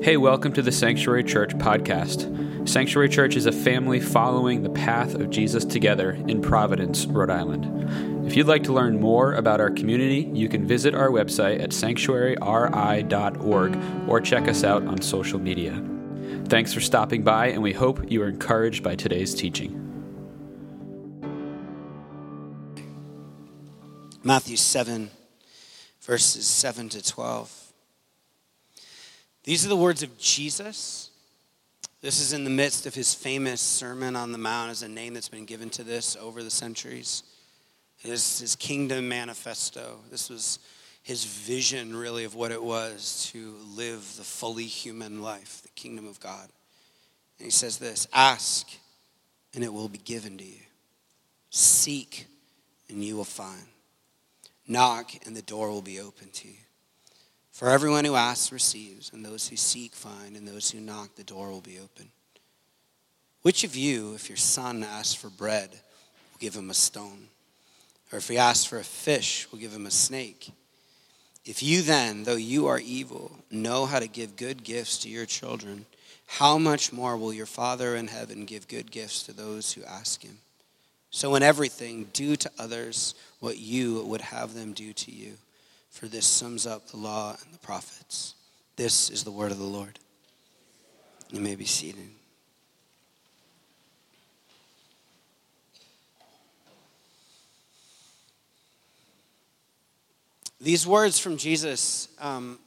Hey, welcome to the Sanctuary Church podcast. Sanctuary Church is a family following the path of Jesus together in Providence, Rhode Island. If you'd like to learn more about our community, you can visit our website at sanctuaryri.org or check us out on social media. Thanks for stopping by, and we hope you are encouraged by today's teaching. Matthew 7, verses 7 to 12. These are the words of Jesus. This is in the midst of his famous Sermon on the Mount, as a name that's been given to this over the centuries. His, his kingdom manifesto. This was his vision, really, of what it was to live the fully human life, the kingdom of God. And he says this Ask, and it will be given to you. Seek, and you will find. Knock, and the door will be open to you. For everyone who asks receives, and those who seek find, and those who knock, the door will be open. Which of you, if your son asks for bread, will give him a stone? Or if he asks for a fish, will give him a snake? If you then, though you are evil, know how to give good gifts to your children, how much more will your Father in heaven give good gifts to those who ask him? So, in everything, do to others what you would have them do to you for this sums up the law and the prophets. This is the word of the Lord. You may be seated. These words from Jesus um,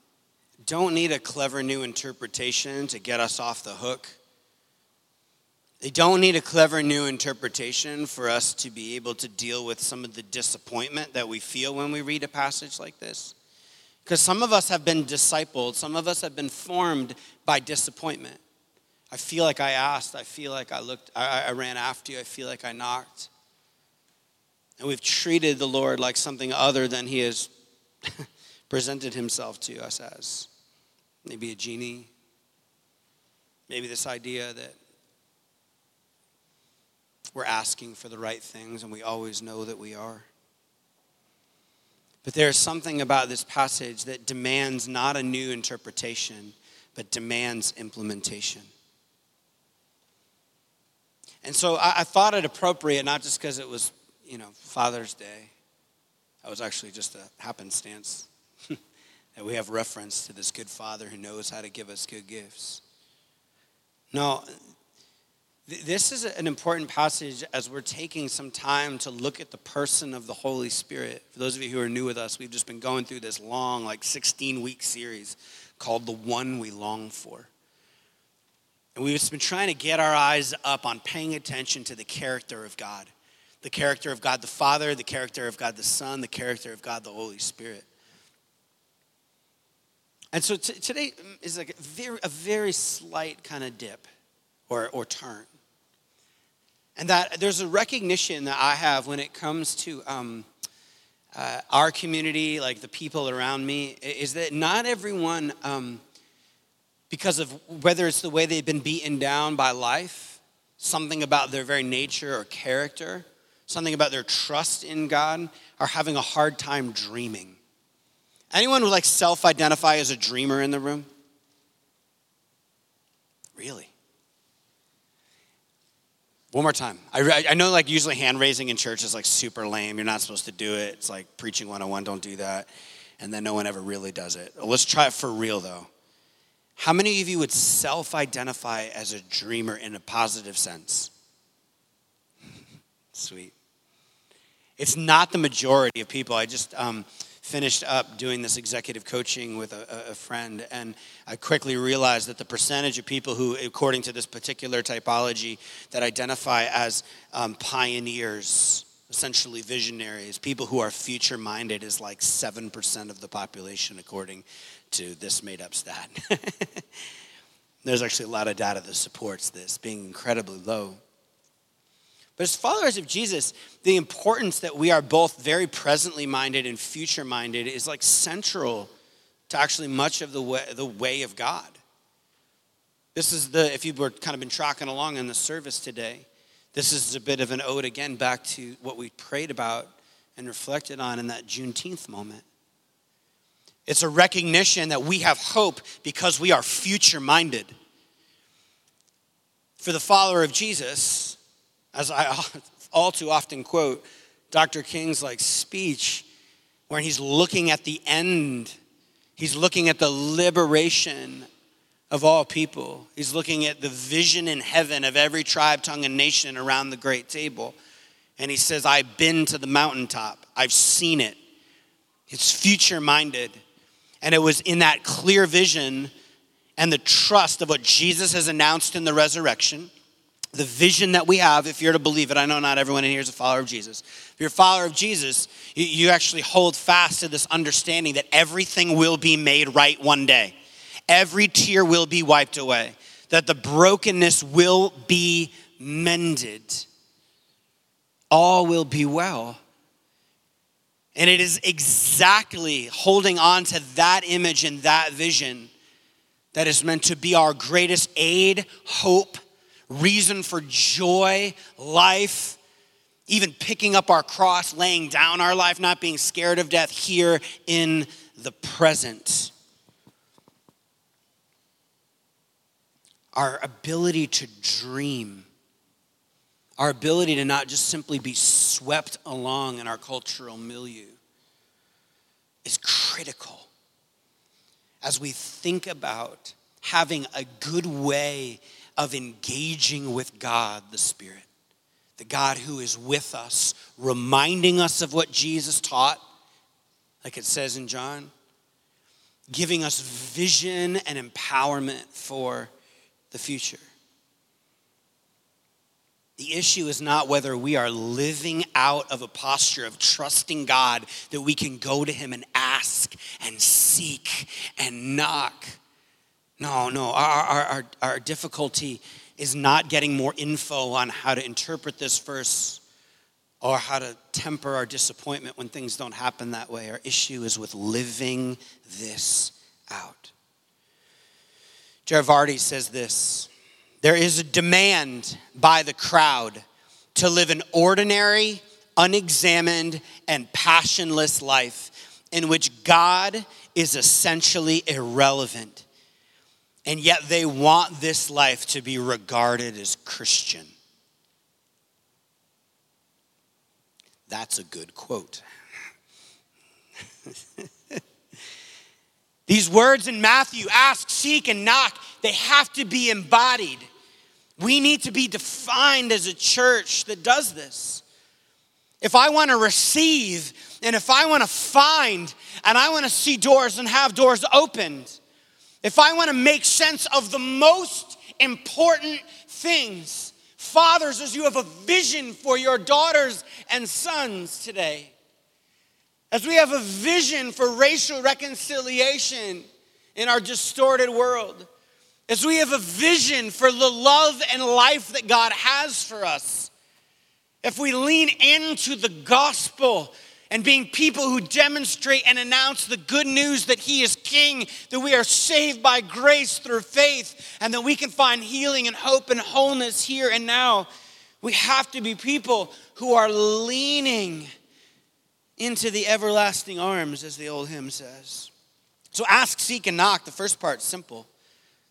don't need a clever new interpretation to get us off the hook. They don't need a clever new interpretation for us to be able to deal with some of the disappointment that we feel when we read a passage like this. Because some of us have been discipled, some of us have been formed by disappointment. I feel like I asked, I feel like I looked, I, I ran after you, I feel like I knocked. And we've treated the Lord like something other than He has presented Himself to us as. Maybe a genie, maybe this idea that we're asking for the right things, and we always know that we are. But there's something about this passage that demands not a new interpretation, but demands implementation. And so I, I thought it appropriate, not just because it was, you know, Father's Day. That was actually just a happenstance that we have reference to this good Father who knows how to give us good gifts. No, this is an important passage as we're taking some time to look at the person of the Holy Spirit. For those of you who are new with us, we've just been going through this long, like 16 week series called The One We Long For. And we've just been trying to get our eyes up on paying attention to the character of God the character of God the Father, the character of God the Son, the character of God the Holy Spirit. And so t- today is like a very, a very slight kind of dip or, or turn. And that there's a recognition that I have when it comes to um, uh, our community, like the people around me, is that not everyone, um, because of whether it's the way they've been beaten down by life, something about their very nature or character, something about their trust in God, are having a hard time dreaming. Anyone who like self-identify as a dreamer in the room? Really? One more time. I, I know, like, usually hand raising in church is like super lame. You're not supposed to do it. It's like preaching 101, don't do that. And then no one ever really does it. Let's try it for real, though. How many of you would self identify as a dreamer in a positive sense? Sweet. It's not the majority of people. I just, um, finished up doing this executive coaching with a, a, friend, and I quickly realized that the percentage of people who, according to this particular typology, that identify as um, pioneers, essentially visionaries, people who are future minded, is like 7% of the population, according to this made up stat. There's actually a lot of data that supports this being incredibly low. But as followers of Jesus, the importance that we are both very presently minded and future minded is like central to actually much of the way, the way of God. This is the, if you were kind of been tracking along in the service today, this is a bit of an ode again back to what we prayed about and reflected on in that Juneteenth moment. It's a recognition that we have hope because we are future minded. For the follower of Jesus, as I all too often quote Dr. King's like speech, where he's looking at the end, he's looking at the liberation of all people. He's looking at the vision in heaven of every tribe, tongue, and nation around the great table. And he says, I've been to the mountaintop, I've seen it. It's future minded. And it was in that clear vision and the trust of what Jesus has announced in the resurrection the vision that we have, if you're to believe it, I know not everyone in here is a follower of Jesus. If you're a follower of Jesus, you, you actually hold fast to this understanding that everything will be made right one day. Every tear will be wiped away, that the brokenness will be mended. All will be well. And it is exactly holding on to that image and that vision that is meant to be our greatest aid, hope, reason for joy, life, even picking up our cross, laying down our life, not being scared of death here in the present. Our ability to dream, our ability to not just simply be swept along in our cultural milieu is critical as we think about having a good way of engaging with God the Spirit, the God who is with us, reminding us of what Jesus taught, like it says in John, giving us vision and empowerment for the future. The issue is not whether we are living out of a posture of trusting God that we can go to Him and ask and seek and knock no, no. Our, our, our, our difficulty is not getting more info on how to interpret this verse or how to temper our disappointment when things don't happen that way. Our issue is with living this out. Jared Vardy says this There is a demand by the crowd to live an ordinary, unexamined, and passionless life in which God is essentially irrelevant and yet they want this life to be regarded as Christian. That's a good quote. These words in Matthew ask, seek, and knock they have to be embodied. We need to be defined as a church that does this. If I want to receive and if I want to find and I want to see doors and have doors opened, if I want to make sense of the most important things, fathers, as you have a vision for your daughters and sons today, as we have a vision for racial reconciliation in our distorted world, as we have a vision for the love and life that God has for us, if we lean into the gospel and being people who demonstrate and announce the good news that He is King, that we are saved by grace through faith, and that we can find healing and hope and wholeness here and now. We have to be people who are leaning into the everlasting arms, as the old hymn says. So ask, seek, and knock. The first part, simple.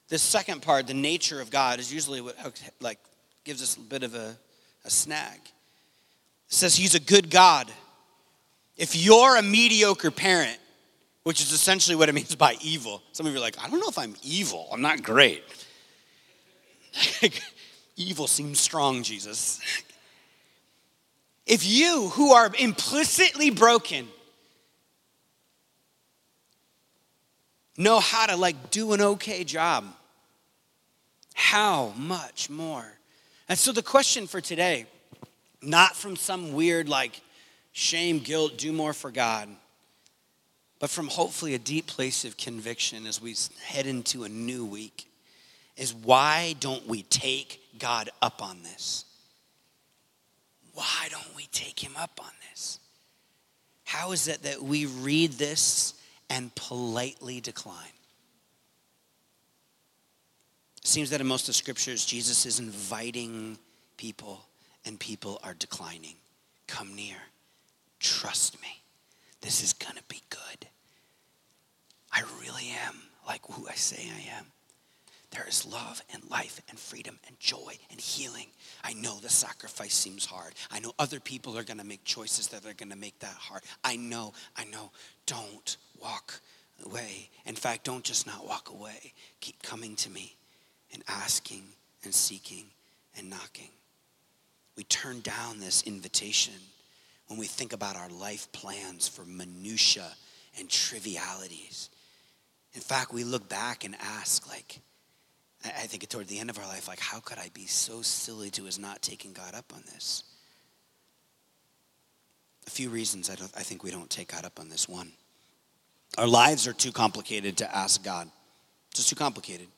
The second part, the nature of God, is usually what like gives us a bit of a, a snag. It says he's a good God if you're a mediocre parent, which is essentially what it means by evil, some of you are like, I don't know if I'm evil. I'm not great. evil seems strong, Jesus. If you, who are implicitly broken, know how to like do an okay job, how much more? And so the question for today, not from some weird like shame, guilt, do more for God, but from hopefully a deep place of conviction as we head into a new week, is why don't we take God up on this? Why don't we take him up on this? How is it that we read this and politely decline? It seems that in most of the scriptures, Jesus is inviting people, and people are declining. Come near. Trust me, this is going to be good. I really am like who I say I am, there is love and life and freedom and joy and healing. I know the sacrifice seems hard. I know other people are going to make choices that are going to make that hard. I know, I know. Don't walk away. In fact, don't just not walk away. Keep coming to me and asking and seeking and knocking. We turn down this invitation when we think about our life plans for minutia and trivialities. In fact, we look back and ask, like, I think toward the end of our life, like, how could I be so silly to has not taking God up on this? A few reasons I, I think we don't take God up on this. One, our lives are too complicated to ask God. Just too complicated.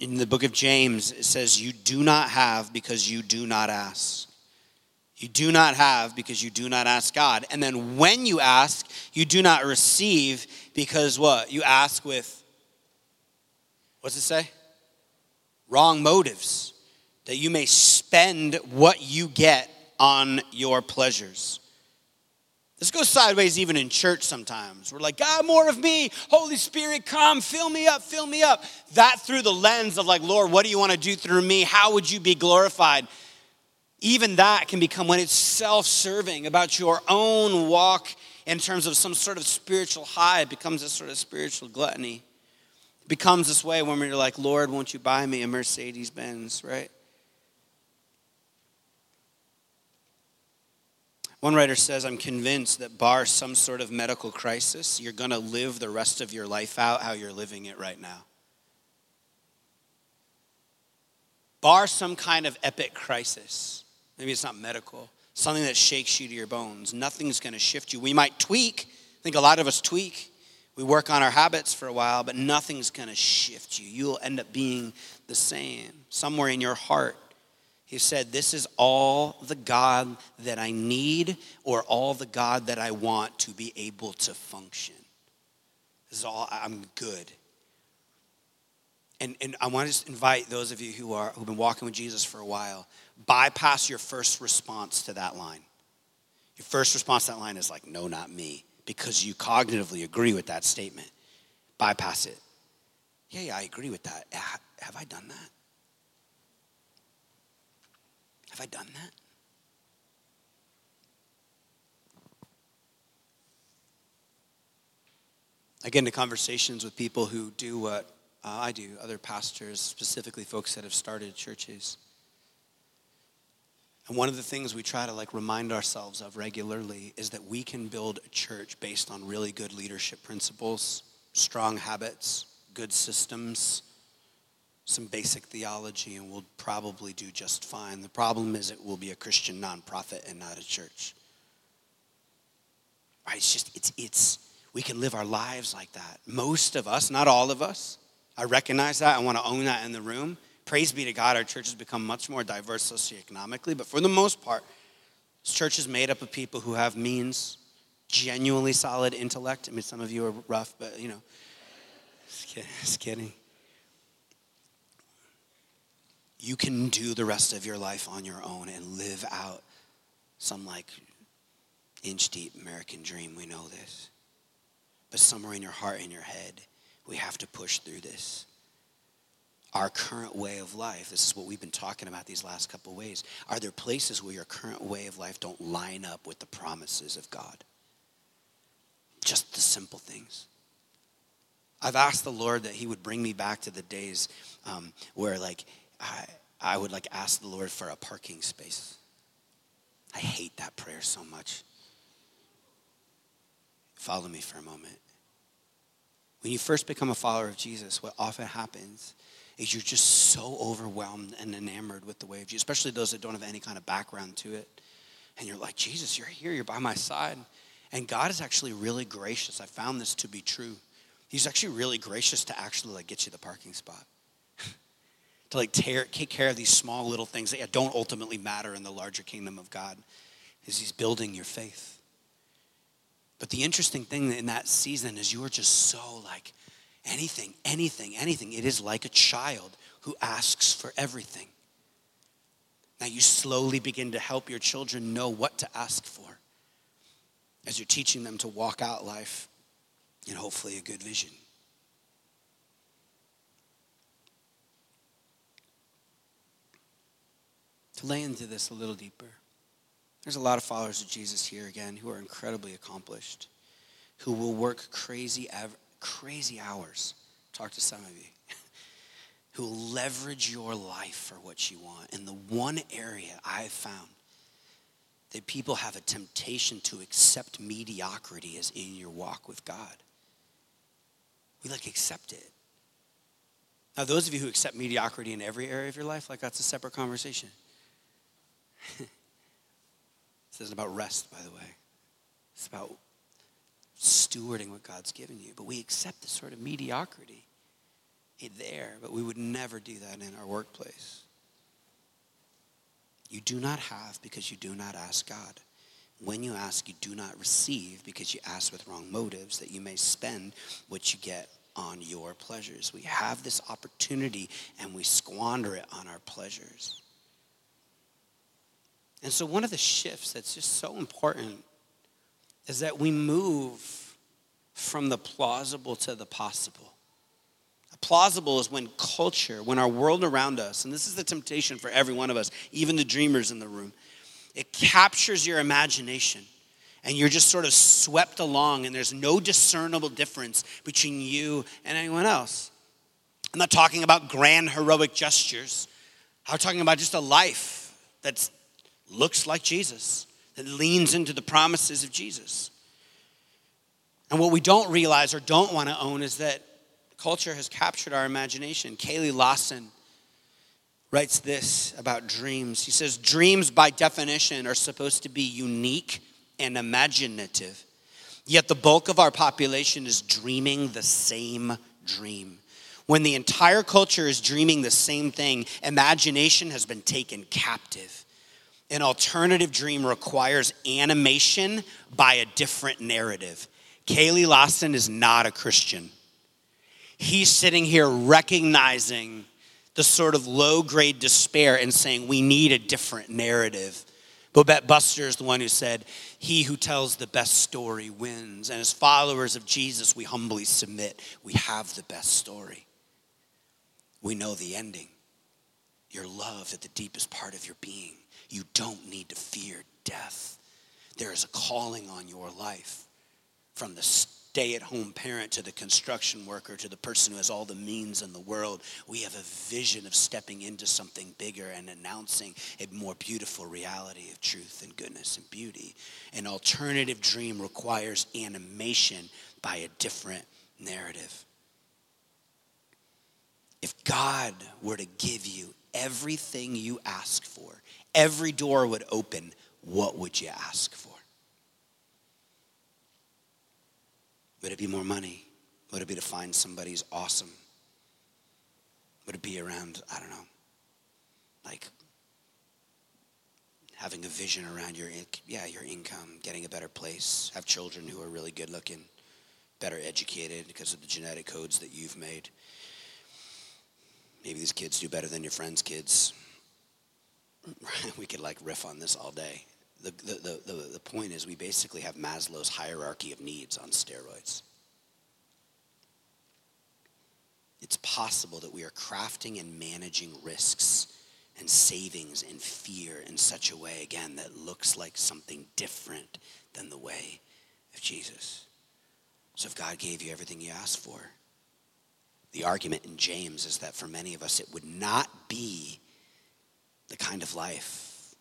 In the book of James, it says, You do not have because you do not ask. You do not have because you do not ask God. And then when you ask, you do not receive because what? You ask with, what's it say? Wrong motives, that you may spend what you get on your pleasures. This goes sideways even in church sometimes. We're like, God, more of me. Holy Spirit, come, fill me up, fill me up. That through the lens of like, Lord, what do you want to do through me? How would you be glorified? Even that can become when it's self serving about your own walk in terms of some sort of spiritual high, it becomes a sort of spiritual gluttony. It becomes this way when we're like, Lord, won't you buy me a Mercedes Benz, right? One writer says, I'm convinced that, bar some sort of medical crisis, you're going to live the rest of your life out how you're living it right now. Bar some kind of epic crisis. Maybe it's not medical, something that shakes you to your bones. Nothing's going to shift you. We might tweak. I think a lot of us tweak. We work on our habits for a while, but nothing's going to shift you. You'll end up being the same. Somewhere in your heart, he said, This is all the God that I need or all the God that I want to be able to function. This is all, I'm good. And, and I want to invite those of you who are who've been walking with Jesus for a while, bypass your first response to that line. Your first response to that line is like, no, not me, because you cognitively agree with that statement. Bypass it. Yeah, yeah, I agree with that. Have I done that? Have I done that? I get into conversations with people who do what uh, I do, other pastors, specifically folks that have started churches. And one of the things we try to like remind ourselves of regularly is that we can build a church based on really good leadership principles, strong habits, good systems, some basic theology and we'll probably do just fine. The problem is it will be a Christian nonprofit and not a church. Right? It's just, it's, it's, we can live our lives like that. Most of us, not all of us, I recognize that. I want to own that in the room. Praise be to God, our church has become much more diverse socioeconomically, but for the most part, this church is made up of people who have means, genuinely solid intellect. I mean, some of you are rough, but you know, just kidding. Just kidding you can do the rest of your life on your own and live out some like inch deep American dream. We know this. But somewhere in your heart, in your head, we have to push through this. Our current way of life, this is what we've been talking about these last couple of ways. Are there places where your current way of life don't line up with the promises of God? Just the simple things. I've asked the Lord that He would bring me back to the days um, where, like, I, I would like ask the Lord for a parking space. I hate that prayer so much. Follow me for a moment. When you first become a follower of Jesus, what often happens is you're just so overwhelmed and enamored with the way of Jesus, especially those that don't have any kind of background to it. And you're like, Jesus, you're here, you're by my side. And God is actually really gracious. I found this to be true. He's actually really gracious to actually like get you the parking spot to like take care of these small little things that don't ultimately matter in the larger kingdom of God is he's building your faith. But the interesting thing in that season is you are just so like Anything, anything, anything. It is like a child who asks for everything. Now you slowly begin to help your children know what to ask for as you're teaching them to walk out life in hopefully a good vision. To lay into this a little deeper, there's a lot of followers of Jesus here again who are incredibly accomplished, who will work crazy crazy hours. Talk to some of you. who leverage your life for what you want. And the one area I've found that people have a temptation to accept mediocrity as in your walk with God. We like accept it. Now, those of you who accept mediocrity in every area of your life, like that's a separate conversation. this isn't about rest, by the way. It's about stewarding what God's given you. But we accept this sort of mediocrity there, but we would never do that in our workplace. You do not have because you do not ask God. When you ask, you do not receive because you ask with wrong motives that you may spend what you get on your pleasures. We have this opportunity and we squander it on our pleasures. And so, one of the shifts that's just so important is that we move from the plausible to the possible. Plausible is when culture, when our world around us, and this is the temptation for every one of us, even the dreamers in the room, it captures your imagination and you're just sort of swept along, and there's no discernible difference between you and anyone else. I'm not talking about grand heroic gestures. I'm talking about just a life that looks like Jesus, that leans into the promises of Jesus. And what we don't realize or don't want to own is that culture has captured our imagination. Kalle Lasn writes this about dreams. He says, Dreams, by definition, are supposed to be unique and imaginative. Yet the bulk of our population is dreaming the same dream. When the entire culture is dreaming the same thing, imagination has been taken captive. An alternative dream requires animation by a different narrative. Kalle Lasn is not a Christian. He's sitting here recognizing the sort of low grade despair and saying, we need a different narrative. Bobette Buster is the one who said, He who tells the best story wins. And as followers of Jesus, we humbly submit, we have the best story. We know the ending. You're loved at the deepest part of your being. You don't need to fear death. There is a calling on your life from the stay at home parent to the construction worker to the person who has all the means in the world. We have a vision of stepping into something bigger and announcing a more beautiful reality of truth and goodness and beauty. An alternative dream requires animation by a different narrative. If God were to give you everything you ask for, every door would open, what would you ask for? Would it be more money? Would it be to find somebody who's awesome? Would it be around, I don't know, like having a vision around your, yeah, your income, getting a better place, have children who are really good looking, better educated because of the genetic codes that you've made. Maybe these kids do better than your friends' kids. we could like riff on this all day the, the, the, the point is we basically have Maslow's hierarchy of needs on steroids. It's possible that we are crafting and managing risks and savings and fear in such a way, again, that looks like something different than the way of Jesus. So if God gave you everything you asked for, the argument in James is that for many of us, it would not be the kind of life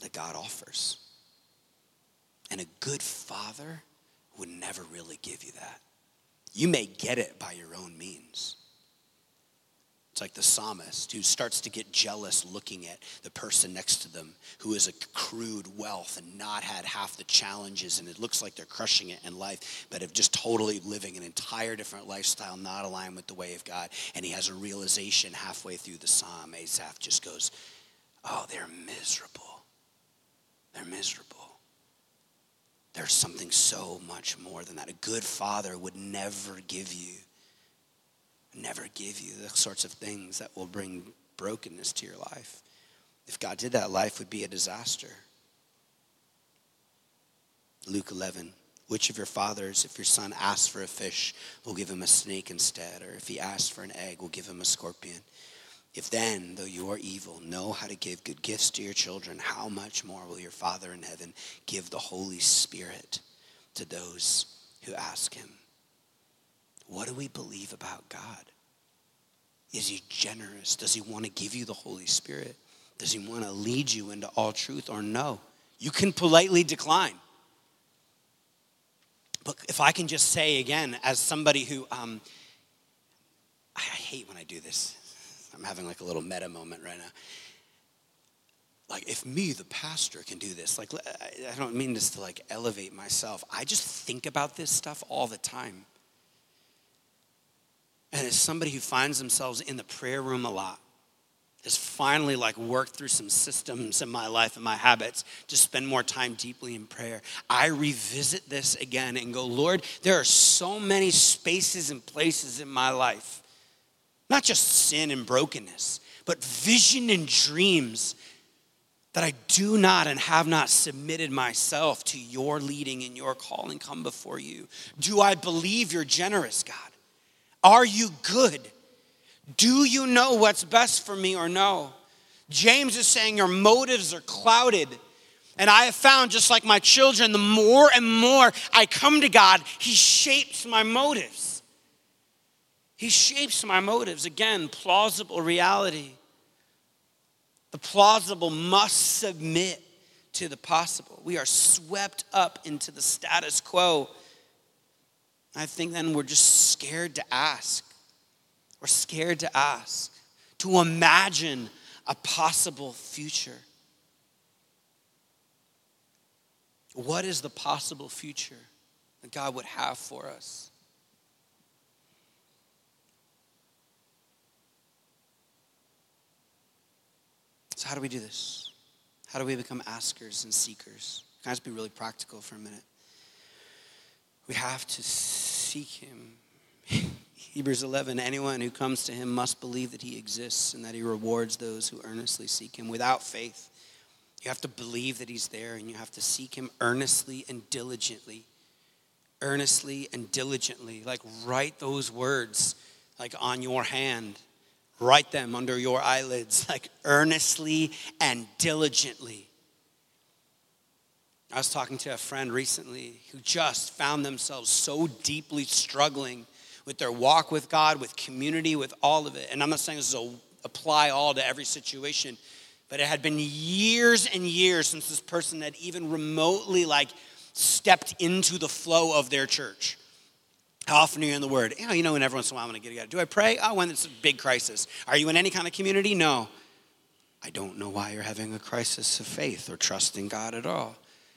that God offers. And a good father would never really give you that. You may get it by your own means. It's like the psalmist who starts to get jealous looking at the person next to them who has accrued wealth and not had half the challenges, and it looks like they're crushing it in life, but have just totally living an entire different lifestyle, not aligned with the way of God. And he has a realization halfway through the psalm. Asaph just goes, Oh, they're miserable. They're miserable. There's something so much more than that. A good father would never give you, never give you the sorts of things that will bring brokenness to your life. If God did that, life would be a disaster. Luke 11. Which of your fathers, if your son asks for a fish, will give him a snake instead? Or if he asks for an egg, will give him a scorpion? If then, though you are evil, know how to give good gifts to your children, how much more will your Father in heaven give the Holy Spirit to those who ask him? What do we believe about God? Is he generous? Does he want to give you the Holy Spirit? Does he want to lead you into all truth or no? You can politely decline. But if I can just say again, as somebody who, um, I hate when I do this. I'm having like a little meta moment right now. Like, if me, the pastor, can do this, like, I don't mean this to like elevate myself. I just think about this stuff all the time. And as somebody who finds themselves in the prayer room a lot, has finally like worked through some systems in my life and my habits to spend more time deeply in prayer i revisit this again and go lord there are so many spaces and places in my life not just sin and brokenness but vision and dreams that i do not and have not submitted myself to your leading and your calling come before you. Do i believe you're generous god are you good do you know what's best for me or no? James is saying your motives are clouded. And I have found, just like my children, the more and more I come to God, He shapes my motives. He shapes my motives. Again, plausible reality. The plausible must submit to the possible. We are swept up into the status quo. I think then we're just scared to ask. We're scared to ask, to imagine a possible future. What is the possible future that God would have for us? So, how do we do this? How do we become askers and seekers? Can I just be really practical for a minute? We have to seek Him. Hebrews 11 anyone who comes to him must believe that he exists and that he rewards those who earnestly seek him. Without faith, you have to believe that he's there and you have to seek him earnestly and diligently. Earnestly and diligently. Like, write those words like on your hand. Write them under your eyelids, like earnestly and diligently. I was talking to a friend recently who just found themselves so deeply struggling with their walk with God, with community, with all of it. And I'm not saying this will apply all to every situation, but it had been years and years since this person had even remotely like stepped into the flow of their church. How often are you in the Word? Know, you know, and every once in a while I'm going to get together. Do I pray? Oh, when it's a big crisis. Are you in any kind of community? No. I don't know why you're having a crisis of faith or trusting God at all.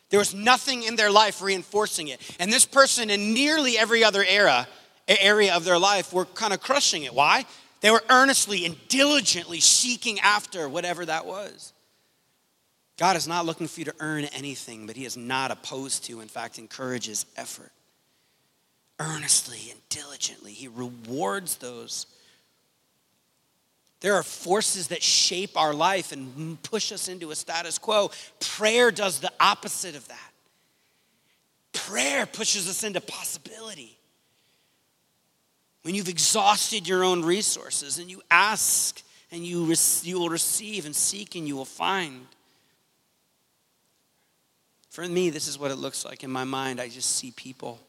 There was nothing in their life reinforcing it. And this person, in nearly every other era, area of their life were kind of crushing it. Why? They were earnestly and diligently seeking after whatever that was. God is not looking for you to earn anything, but He is not opposed to, in fact, encourages effort. Earnestly and diligently, He rewards those. There are forces that shape our life and push us into a status quo. Prayer does the opposite of that. Prayer pushes us into possibility when you've exhausted your own resources and you ask and you, you will receive and seek and you will find. For me, this is what it looks like in my mind. I just see people.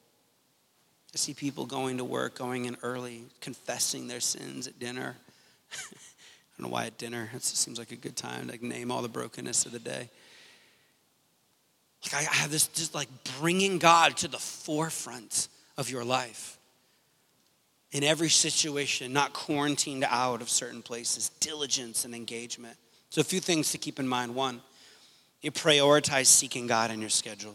I see people going to work, going in early, confessing their sins at dinner. I don't know why at dinner. It seems like a good time to name all the brokenness of the day. Like I have this just like bringing God to the forefront of your life in every situation, not quarantined out of certain places, diligence and engagement. So, a few things to keep in mind. One, you prioritize seeking God in your schedule.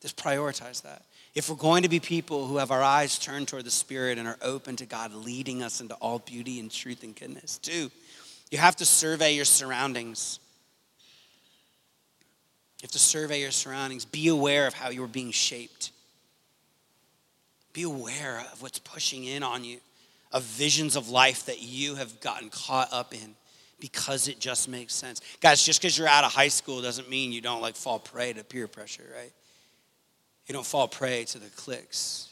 Just prioritize that. If we're going to be people who have our eyes turned toward the Spirit and are open to God leading us into all beauty and truth and goodness, two, you have to survey your surroundings. You have to survey your surroundings. Be aware of how you're being shaped. Be aware of what's pushing in on you, of visions of life that you have gotten caught up in because it just makes sense. Guys, just because you're out of high school doesn't mean you don't like fall prey to peer pressure, right? You don't fall prey to the cliques.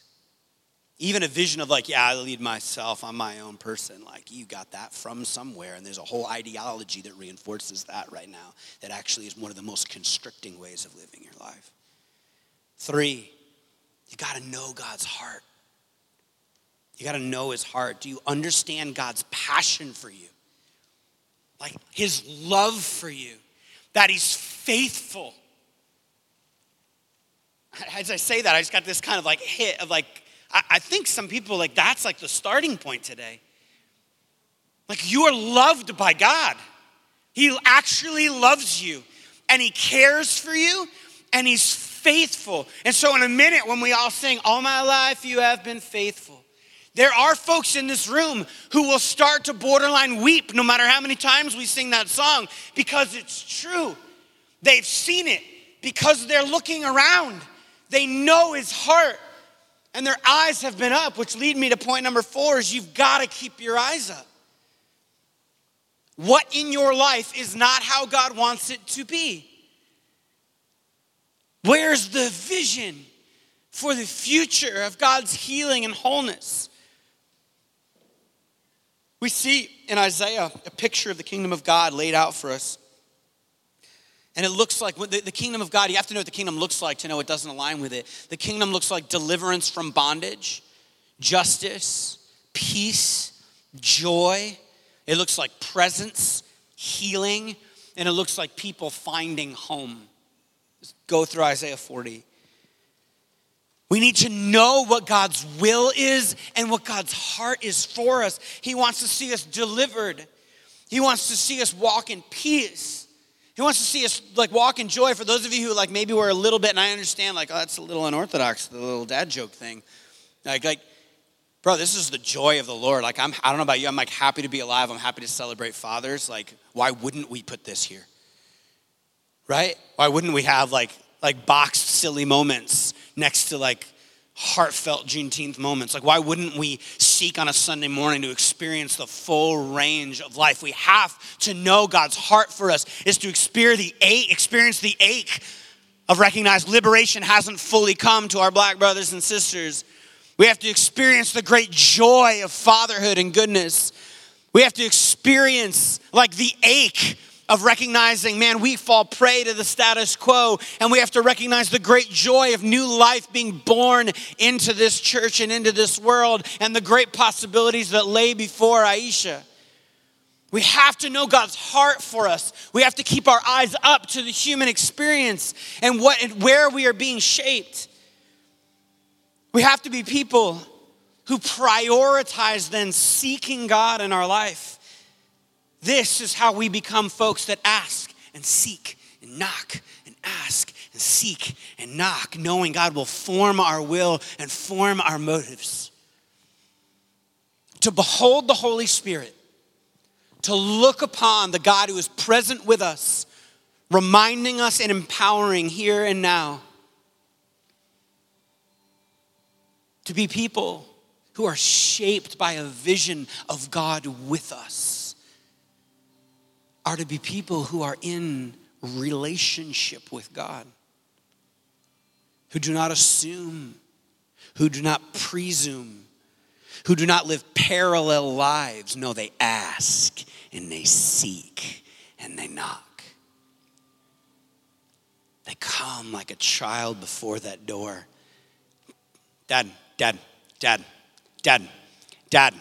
Even a vision of like, yeah, I lead myself, I'm my own person. Like, you got that from somewhere, and there's a whole ideology that reinforces that right now that actually is one of the most constricting ways of living your life. Three, you got to know God's heart. You got to know his heart. Do you understand God's passion for you? Like his love for you, that he's faithful. As I say that, I just got this kind of like hit of like, I, think some people like that's like the starting point today. Like you are loved by God. He actually loves you and he cares for you and he's faithful. And so, in a minute, when we all sing, All my life you have been faithful, there are folks in this room who will start to borderline weep no matter how many times we sing that song because it's true. They've seen it because they're looking around. They know his heart and their eyes have been up, which lead me to point number four is you've got to keep your eyes up. What in your life is not how God wants it to be? Where's the vision for the future of God's healing and wholeness? We see in Isaiah a picture of the kingdom of God laid out for us. And it looks like the, the kingdom of God, you have to know what the kingdom looks like to know it doesn't align with it. The kingdom looks like deliverance from bondage, justice, peace, joy. It looks like presence, healing, and it looks like people finding home. Just go through Isaiah 40. We need to know what God's will is and what God's heart is for us. He wants to see us delivered. He wants to see us walk in peace. He wants to see us like walk in joy. For those of you who like maybe were a little bit, and I understand like, oh, that's a little unorthodox, the little dad joke thing. Like, like, bro, this is the joy of the Lord. Like, I'm, I don't know about you, I'm like happy to be alive. I'm happy to celebrate fathers. Like, why wouldn't we put this here? Right? Why wouldn't we have like like boxed silly moments next to like heartfelt Juneteenth moments. Like, why wouldn't we seek on a Sunday morning to experience the full range of life? We have to know God's heart for us is to experience the ache, experience the ache of recognize liberation hasn't fully come to our black brothers and sisters. We have to experience the great joy of fatherhood and goodness. We have to experience like the ache of recognizing, man, we fall prey to the status quo, and we have to recognize the great joy of new life being born into this church and into this world, and the great possibilities that lay before Aisha. We have to know God's heart for us. We have to keep our eyes up to the human experience and what and where we are being shaped. We have to be people who prioritize then seeking God in our life this is how we become folks that ask and seek and knock and ask and seek and knock, knowing God will form our will and form our motives. To behold the Holy Spirit, to look upon the God who is present with us, reminding us and empowering here and now. To be people who are shaped by a vision of God with us are to be people who are in relationship with God, who do not assume, who do not presume, who do not live parallel lives. No, they ask and they seek and they knock. They come like a child before that door. Dad, dad, dad, dad, dad,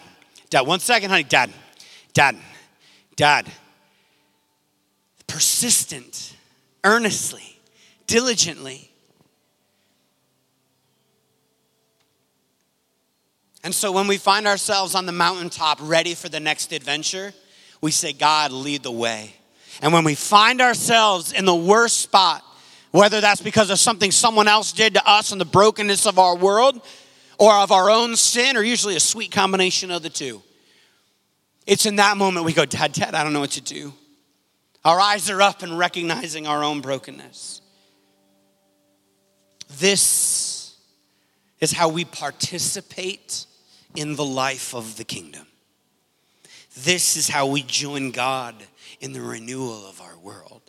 dad. One second, honey. Dad, dad, dad persistent, earnestly, diligently. And so when we find ourselves on the mountaintop ready for the next adventure, we say, God, lead the way. And when we find ourselves in the worst spot, whether that's because of something someone else did to us and the brokenness of our world, or of our own sin, or usually a sweet combination of the two, it's in that moment we go, Dad, Dad, I don't know what to do. Our eyes are up and recognizing our own brokenness. This is how we participate in the life of the kingdom. This is how we join God in the renewal of our world.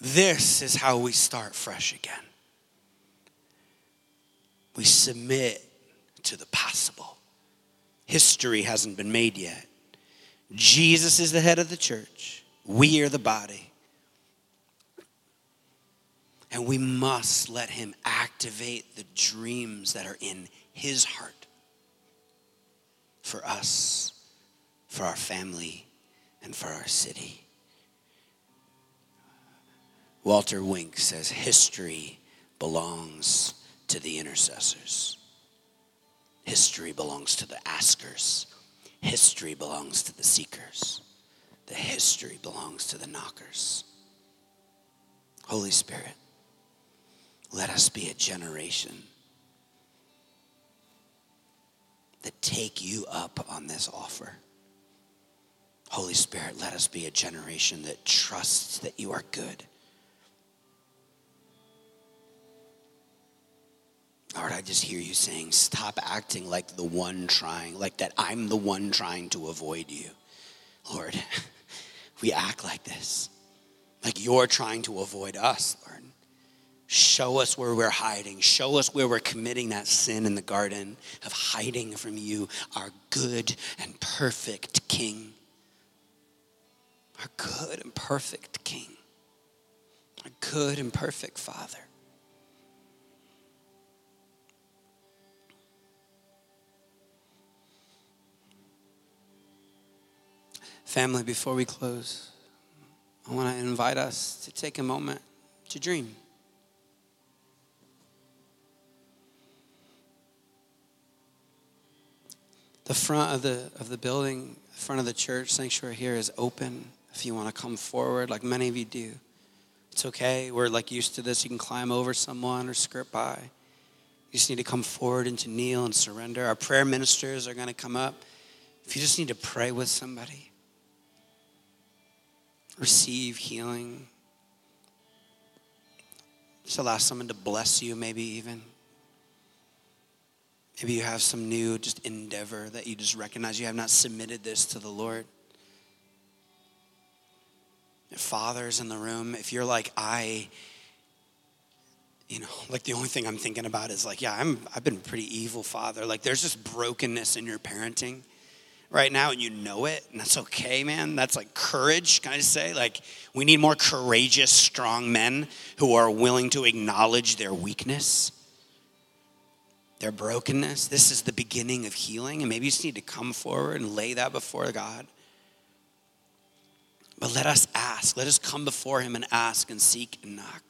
This is how we start fresh again. We submit to the possible. History hasn't been made yet. Jesus is the head of the church, we are the body. And we must let him activate the dreams that are in his heart for us, for our family, and for our city. Walter Wink says history belongs to the intercessors. History belongs to the askers. History belongs to the seekers. The history belongs to the knockers. Holy Spirit, let us be a generation that take you up on this offer. Holy Spirit, let us be a generation that trusts that you are good. Lord, I just hear you saying, stop acting like the one trying, like that I'm the one trying to avoid you. Lord, we act like this, like you're trying to avoid us, Lord. Show us where we're hiding. Show us where we're committing that sin in the garden of hiding from you, our good and perfect King. Our good and perfect King. Our good and perfect Father. Family, before we close, I want to invite us to take a moment to dream. The front of the, of the building, the front of the church sanctuary here is open if you want to come forward, like many of you do. It's okay. We're like used to this. You can climb over someone or skirt by. You just need to come forward and to kneel and surrender. Our prayer ministers are going to come up. If you just need to pray with somebody, receive healing, just allow someone to bless you, maybe even. Maybe you have some new just endeavor that you just recognize you have not submitted this to the Lord. If Fathers in the room, if you're like, I, you know, like the only thing I'm thinking about is like, yeah, I'm, I've been a pretty evil father. Like there's just brokenness in your parenting right now and you know it, and that's okay, man. That's like courage, can I just say? Like, we need more courageous, strong men who are willing to acknowledge their weakness, their brokenness. This is the beginning of healing, and maybe you just need to come forward and lay that before God. But let us ask, let us come before Him and ask and seek and knock.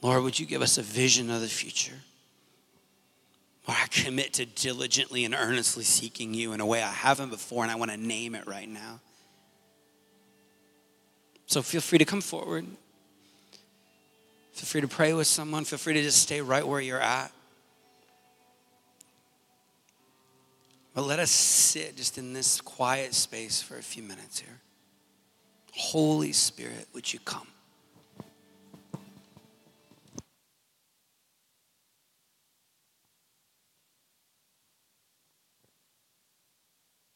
Lord, would you give us a vision of the future? Lord, I commit to diligently and earnestly seeking you in a way I haven't before, and I want to name it right now. So feel free to come forward. Feel free to pray with someone. Feel free to just stay right where you're at. But let us sit just in this quiet space for a few minutes here. Holy Spirit, would you come?